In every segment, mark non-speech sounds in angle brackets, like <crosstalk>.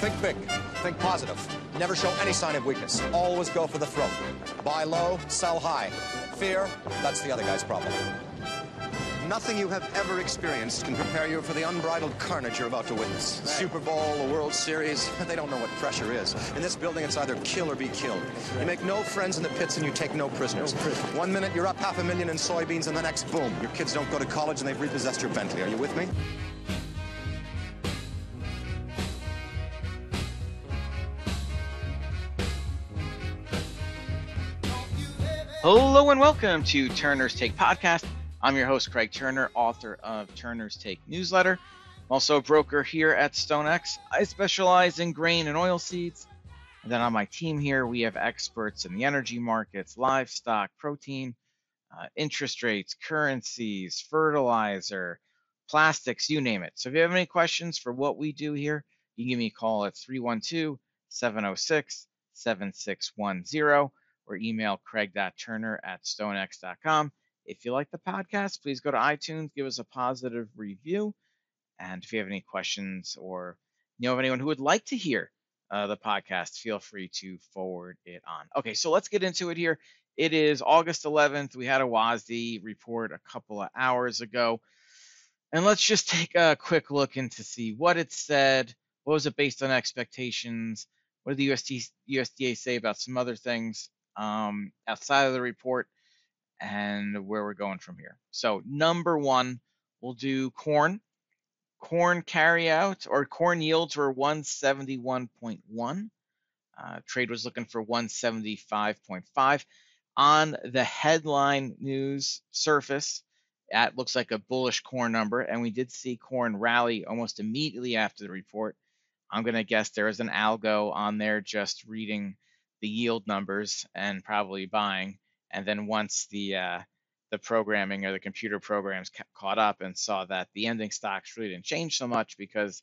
Think big. Think positive. Never show any sign of weakness. Always go for the throat. Buy low, sell high. Fear, that's the other guy's problem. Nothing you have ever experienced can prepare you for the unbridled carnage you're about to witness. Super Bowl, the World Series, <laughs> they don't know what pressure is. In this building, it's either kill or be killed. You make no friends in the pits and you take no prisoners. One minute you're up half a million in soybeans, and the next, boom, your kids don't go to college and they've repossessed your Bentley. Are you with me? Hello and welcome to Turner's Take Podcast. I'm your host, Craig Turner, author of Turner's Take newsletter. I'm also a broker here at StoneX. I specialize in grain and oil seeds. And then on my team here, we have experts in the energy markets, livestock, protein, uh, interest rates, currencies, fertilizer, plastics, you name it. So if you have any questions for what we do here, you can give me a call at 312 706 7610 or email craig.turner at stonex.com. If you like the podcast, please go to iTunes, give us a positive review. And if you have any questions or you know of anyone who would like to hear uh, the podcast, feel free to forward it on. Okay, so let's get into it here. It is August 11th. We had a WASDE report a couple of hours ago. And let's just take a quick look into see what it said. What was it based on expectations? What did the USD, USDA say about some other things um, outside of the report? and where we're going from here. So number one, we'll do corn. Corn carryout or corn yields were 171.1. Uh, trade was looking for 175.5. On the headline news surface, that looks like a bullish corn number, and we did see corn rally almost immediately after the report. I'm going to guess there is an algo on there just reading the yield numbers and probably buying and then once the uh, the programming or the computer programs ca- caught up and saw that the ending stocks really didn't change so much because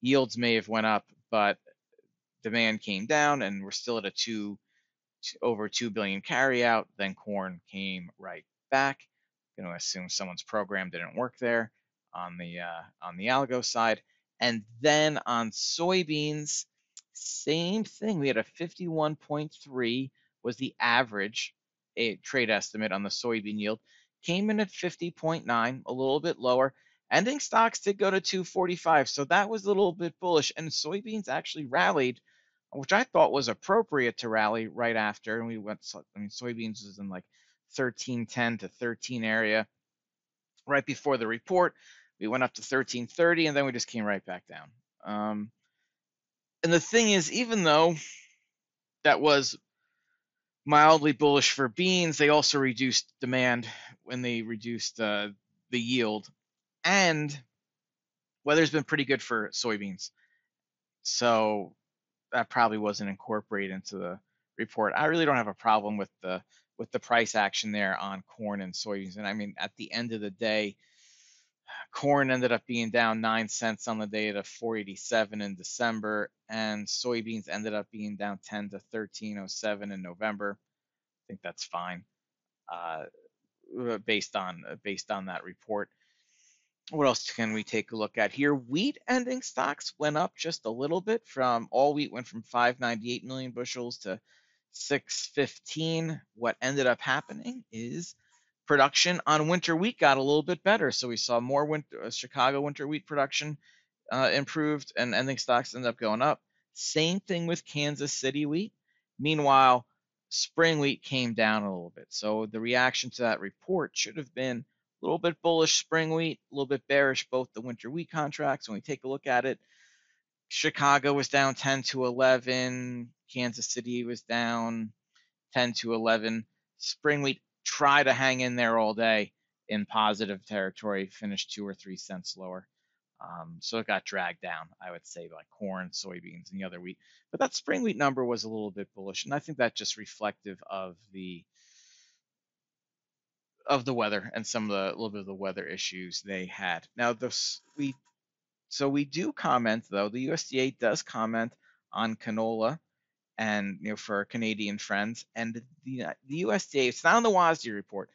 yields may have went up, but demand came down, and we're still at a two over two billion carryout. Then corn came right back. Going to assume someone's program didn't work there on the uh, on the algo side, and then on soybeans, same thing. We had a 51.3 was the average trade estimate on the soybean yield came in at 50.9, a little bit lower. Ending stocks did go to 245, so that was a little bit bullish. And soybeans actually rallied, which I thought was appropriate to rally right after. And we went, I mean, soybeans was in like 1310 to 13 area right before the report. We went up to 1330, and then we just came right back down. Um, and the thing is, even though that was mildly bullish for beans. They also reduced demand when they reduced uh, the yield, and weather's been pretty good for soybeans. So that probably wasn't incorporated into the report. I really don't have a problem with the with the price action there on corn and soybeans. And I mean, at the end of the day, corn ended up being down nine cents on the day to 487 in December, and soybeans ended up being down 10 to 1307 in November. I think that's fine, uh, uh, based on uh, based on that report. What else can we take a look at here? Wheat ending stocks went up just a little bit from all wheat went from 598 million bushels to 615. What ended up happening is production on winter wheat got a little bit better. So we saw more winter, uh, Chicago winter wheat production uh, improved and ending stocks ended up going up. Same thing with Kansas City wheat. Meanwhile, spring wheat came down a little bit. So the reaction to that report should have been a little bit bullish spring wheat, a little bit bearish both the winter wheat contracts. When we take a look at it, Chicago was down 10 to 11, Kansas City was down 10 to 11. Spring wheat try to hang in there all day in positive territory, finish two or three cents lower. Um, so it got dragged down, I would say, by corn, soybeans, and the other wheat. But that spring wheat number was a little bit bullish, and I think that's just reflective of the of the weather and some of the little bit of the weather issues they had. Now this we so we do comment though. The USDA does comment on canola and you know for Canadian friends. And the the USDA, it's not on the WASDE report.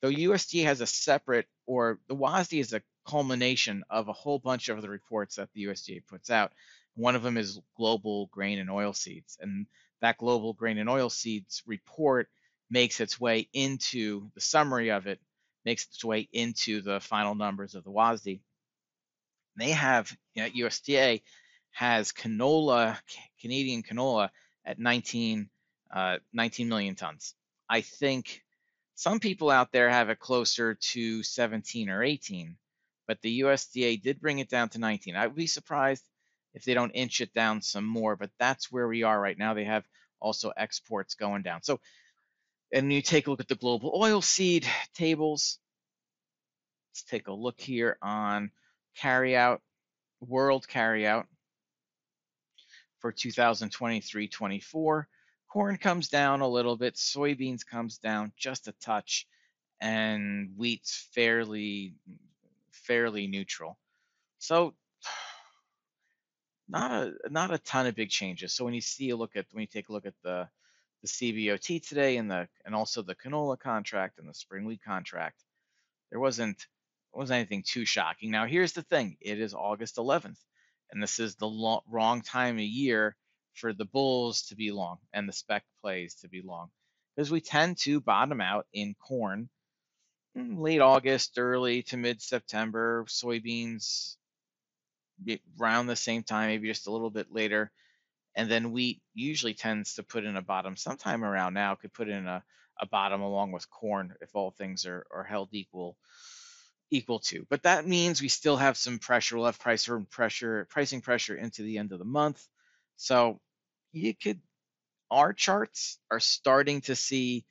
The USDA has a separate, or the WASDE is a culmination of a whole bunch of the reports that the USDA puts out. One of them is global grain and oil seeds. And that global grain and oil seeds report makes its way into the summary of it, makes its way into the final numbers of the WASDE. They have, you know, USDA has canola, Canadian canola at 19, uh, 19 million tons. I think some people out there have it closer to 17 or 18, but the USDA did bring it down to 19. I would be surprised if they don't inch it down some more, but that's where we are right now. They have also exports going down. So, and you take a look at the global oil seed tables. Let's take a look here on carryout, world carryout for 2023-24. Corn comes down a little bit, soybeans comes down just a touch, and wheat's fairly fairly neutral. So <sighs> not a not a ton of big changes. So when you see a look at when you take a look at the the CBOT today and the and also the canola contract and the spring wheat contract, there wasn't wasn't anything too shocking. Now here's the thing: it is August 11th, and this is the wrong time of year for the bulls to be long and the spec plays to be long, because we tend to bottom out in corn mm, late August, early to mid September. Soybeans around the same time, maybe just a little bit later. And then wheat usually tends to put in a bottom sometime around now, could put in a, a bottom along with corn if all things are, are held equal equal to. But that means we still have some pressure. We'll have price pressure, pricing pressure into the end of the month. So you could our charts are starting to see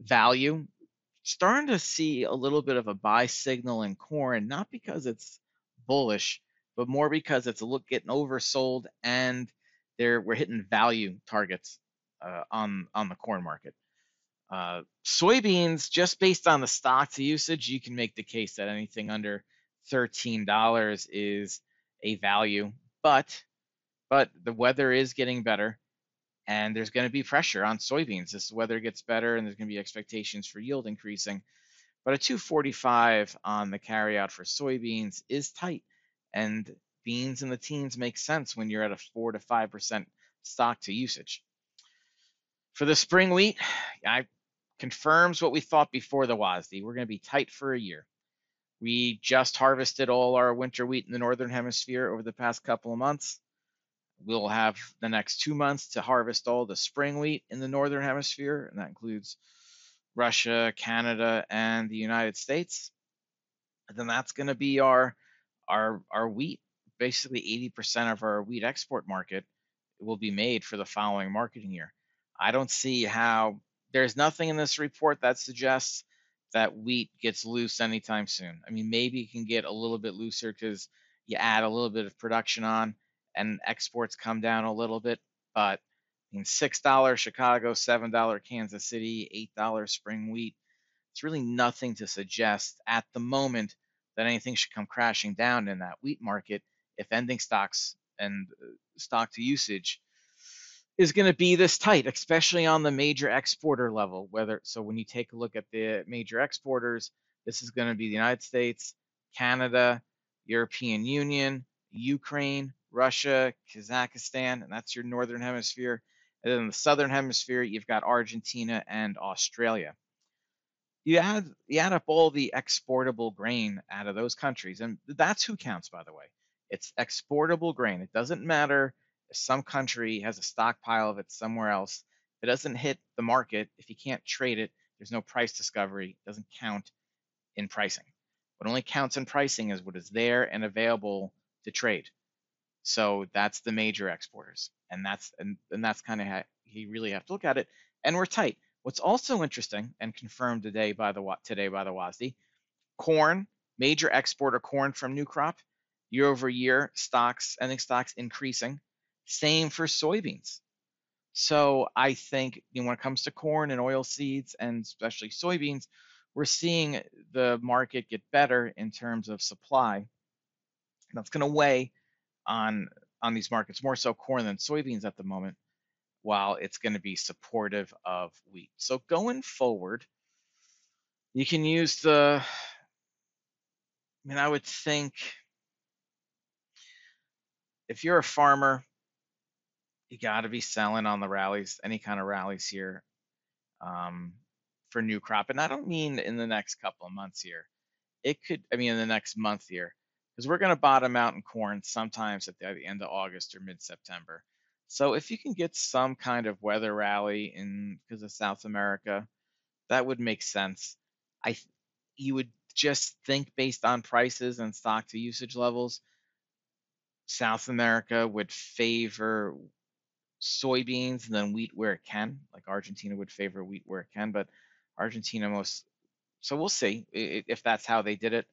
value, starting to see a little bit of a buy signal in corn, not because it's bullish, but more because it's a look getting oversold and there we're hitting value targets uh, on on the corn market. Uh, soybeans, just based on the stock to usage, you can make the case that anything under $13 is a value. But but the weather is getting better, and there's going to be pressure on soybeans as the weather gets better, and there's going to be expectations for yield increasing. But a 245 on the carryout for soybeans is tight and beans in the teens make sense when you're at a 4 to 5% stock to usage. For the spring wheat, I confirms what we thought before the WASDE. We're going to be tight for a year. We just harvested all our winter wheat in the northern hemisphere over the past couple of months. We'll have the next two months to harvest all the spring wheat in the northern hemisphere, and that includes Russia, Canada, and the United States. And then that's going to be our our our wheat, basically 80% of our wheat export market will be made for the following marketing year. I don't see how there's nothing in this report that suggests that wheat gets loose anytime soon. I mean, maybe it can get a little bit looser because you add a little bit of production on and exports come down a little bit. But I mean, $6 Chicago, $7 Kansas City, $8 spring wheat. It's really nothing to suggest at the moment that anything should come crashing down in that wheat market if ending stocks and uh, stock to usage is going to be this tight, especially on the major exporter level. Whether so, when you take a look at the major exporters, this is going to be the United States, Canada, European Union, Ukraine, Russia, Kazakhstan, and that's your northern hemisphere. And then the southern hemisphere, you've got Argentina and Australia you add you add up all the exportable grain out of those countries, and that's who counts, by the way. It's exportable grain. It doesn't matter if some country has a stockpile of it somewhere else. It doesn't hit the market, if you can't trade it, there's no price discovery. It doesn't count in pricing. What only counts in pricing is what is there and available to trade. So that's the major exporters, and that's and, and that's kind of how you really have to look at it. And we're tight. What's also interesting and confirmed today by the today by the WASDE, corn, major exporter corn from new crop, year over year stocks, ending stocks increasing. Same for soybeans. So I think you know, when it comes to corn and oil seeds and especially soybeans, we're seeing the market get better in terms of supply. That's going to weigh on on these markets more so corn than soybeans at the moment while it's going to be supportive of wheat. So going forward, you can use the, I mean, I would think if you're a farmer you got to be selling on the rallies, any kind of rallies here um, for new crop. And I don't mean in the next couple of months here. It could, I mean, in the next month here, because we're going to bottom out in corn sometimes at the, at the end of August or mid September. So if you can get some kind of weather rally in because of South America, that would make sense. I you would just think based on prices and stock to usage levels, South America would favor soybeans and then wheat where it can. Like Argentina would favor wheat where it can, but Argentina most. So we'll see if that's how they did it.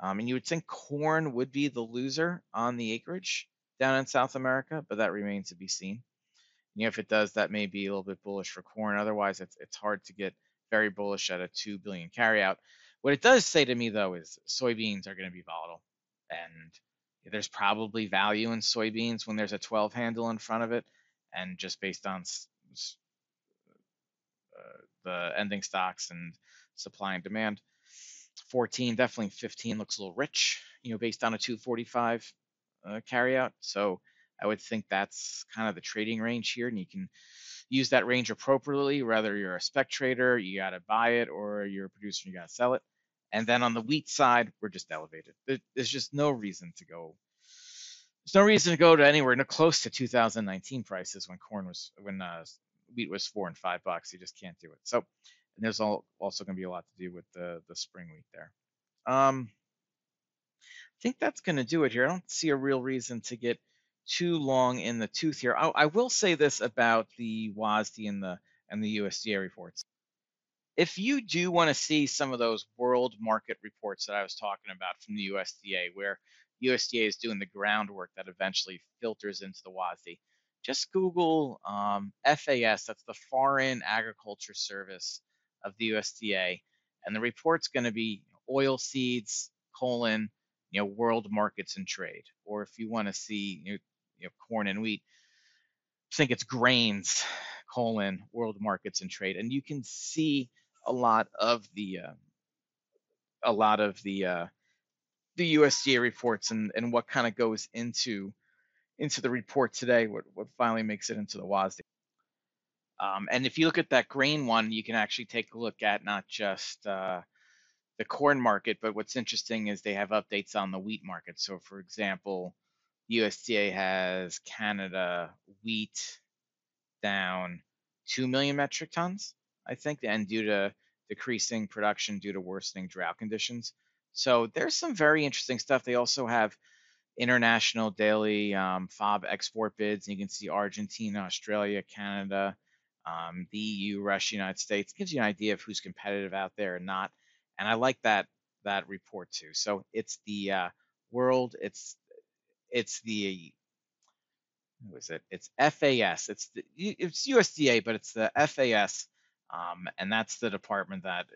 Um, and you would think corn would be the loser on the acreage down in South America, but that remains to be seen. You know, if it does, that may be a little bit bullish for corn. Otherwise, it's it's hard to get very bullish at a two billion carryout. What it does say to me though is soybeans are going to be volatile, and there's probably value in soybeans when there's a 12 handle in front of it, and just based on uh, the ending stocks and supply and demand. 14, definitely 15 looks a little rich, you know, based on a 245 uh, carryout. So I would think that's kind of the trading range here, and you can use that range appropriately. Whether you're a spec trader, you got to buy it, or you're a producer, you got to sell it. And then on the wheat side, we're just elevated. There's just no reason to go. There's no reason to go to anywhere close to 2019 prices when corn was when uh, wheat was four and five bucks. You just can't do it. So, and there's all, also going to be a lot to do with the the spring wheat there. Um, I think that's going to do it here. I don't see a real reason to get too long in the tooth here. I, I will say this about the WASDE and the and the USDA reports if you do want to see some of those world market reports that I was talking about from the USDA, where USDA is doing the groundwork that eventually filters into the WASDE, just Google um, FAS, that's the Foreign Agriculture Service of the USDA, and the report's going to be oil seeds, colon, you know, world markets and trade. Or if you want to see you know, you know, corn and wheat, I think it's grains, colon, world markets and trade. And you can see a lot of the uh, a lot of the uh, the USDA reports and and what kind of goes into into the report today. What what finally makes it into the WASDE. Um, and if you look at that grain one, you can actually take a look at not just uh, the corn market, but what's interesting is they have updates on the wheat market. So, for example, USDA has Canada wheat down 2 million metric tons. I think, and due to decreasing production due to worsening drought conditions. So there's some very interesting stuff. They also have international daily um, FOB export bids. And you can see Argentina, Australia, Canada, um, the EU, Russia, United States. It gives you an idea of who's competitive out there and not. And I like that that report too. So it's the uh, world. It's it's the who is it? It's FAS. It's the it's USDA, but it's the FAS um, and that's the department that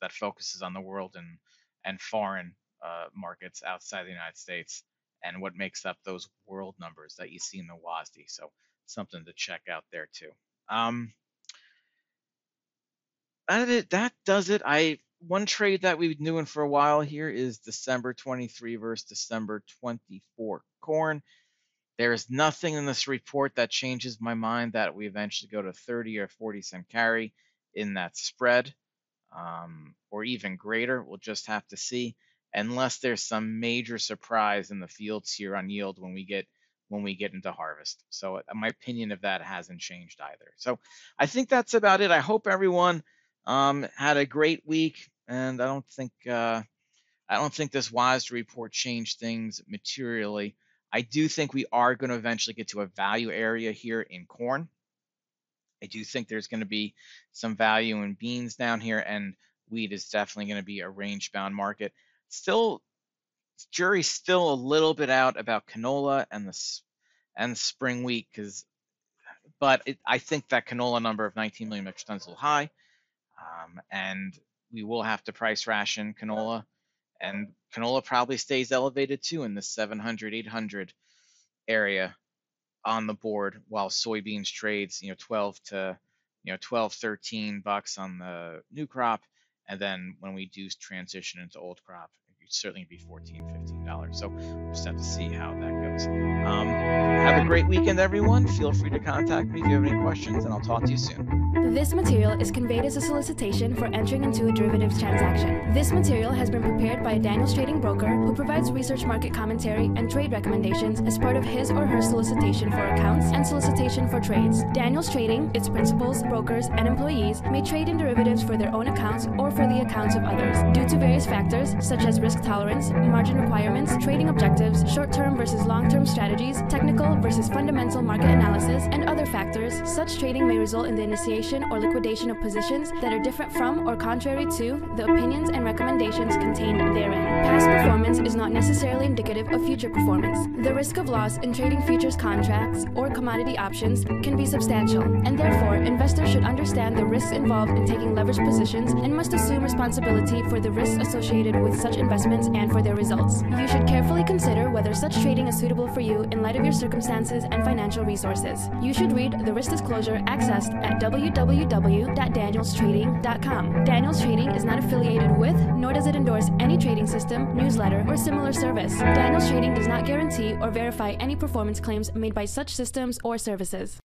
that focuses on the world and and foreign uh, markets outside the United States and what makes up those world numbers that you see in the WASDE. So something to check out there too. Um, that, it, that does it. I one trade that we've been doing for a while here is December 23 versus December 24 corn. There is nothing in this report that changes my mind that we eventually go to 30 or 40 cent carry in that spread um, or even greater. We'll just have to see, unless there's some major surprise in the fields here on yield when we get when we get into harvest. So uh, my opinion of that hasn't changed either. So I think that's about it. I hope everyone um, had a great week, and I don't think uh, I don't think this WASDE report changed things materially. I do think we are going to eventually get to a value area here in corn. I do think there's going to be some value in beans down here, and wheat is definitely going to be a range bound market. Still, jury's still a little bit out about canola and the and spring wheat because, but it, I think that canola number of 19 million metric tons is a little high, um, and we will have to price ration canola, and canola probably stays elevated too in the 700 800 area on the board while soybeans trades, you know, 12 to, you know, 12, 13 bucks on the new crop. And then when we do transition into old crop, certainly be 14 $15. So we'll just have to see how that goes. Um, have a great weekend, everyone. Feel free to contact me if you have any questions, and I'll talk to you soon. This material is conveyed as a solicitation for entering into a derivatives transaction. This material has been prepared by a Daniels trading broker who provides research market commentary and trade recommendations as part of his or her solicitation for accounts and solicitation for trades. Daniels Trading, its principals, brokers, and employees may trade in derivatives for their own accounts or for the accounts of others. Due to various factors such as risk tolerance, margin requirements, trading objectives, short-term versus long-term strategies, technical versus fundamental market analysis, and other factors, such trading may result in the initiation or liquidation of positions that are different from or contrary to the opinions and recommendations contained therein. Past performance is not necessarily indicative of future performance. The risk of loss in trading futures contracts or commodity options can be substantial, and therefore investors should understand the risks involved in taking leveraged positions and must assume responsibility for the risks associated with such and for their results. You should carefully consider whether such trading is suitable for you in light of your circumstances and financial resources. You should read the risk disclosure accessed at www.danielstrading.com. Daniels Trading is not affiliated with, nor does it endorse any trading system, newsletter, or similar service. Daniels Trading does not guarantee or verify any performance claims made by such systems or services.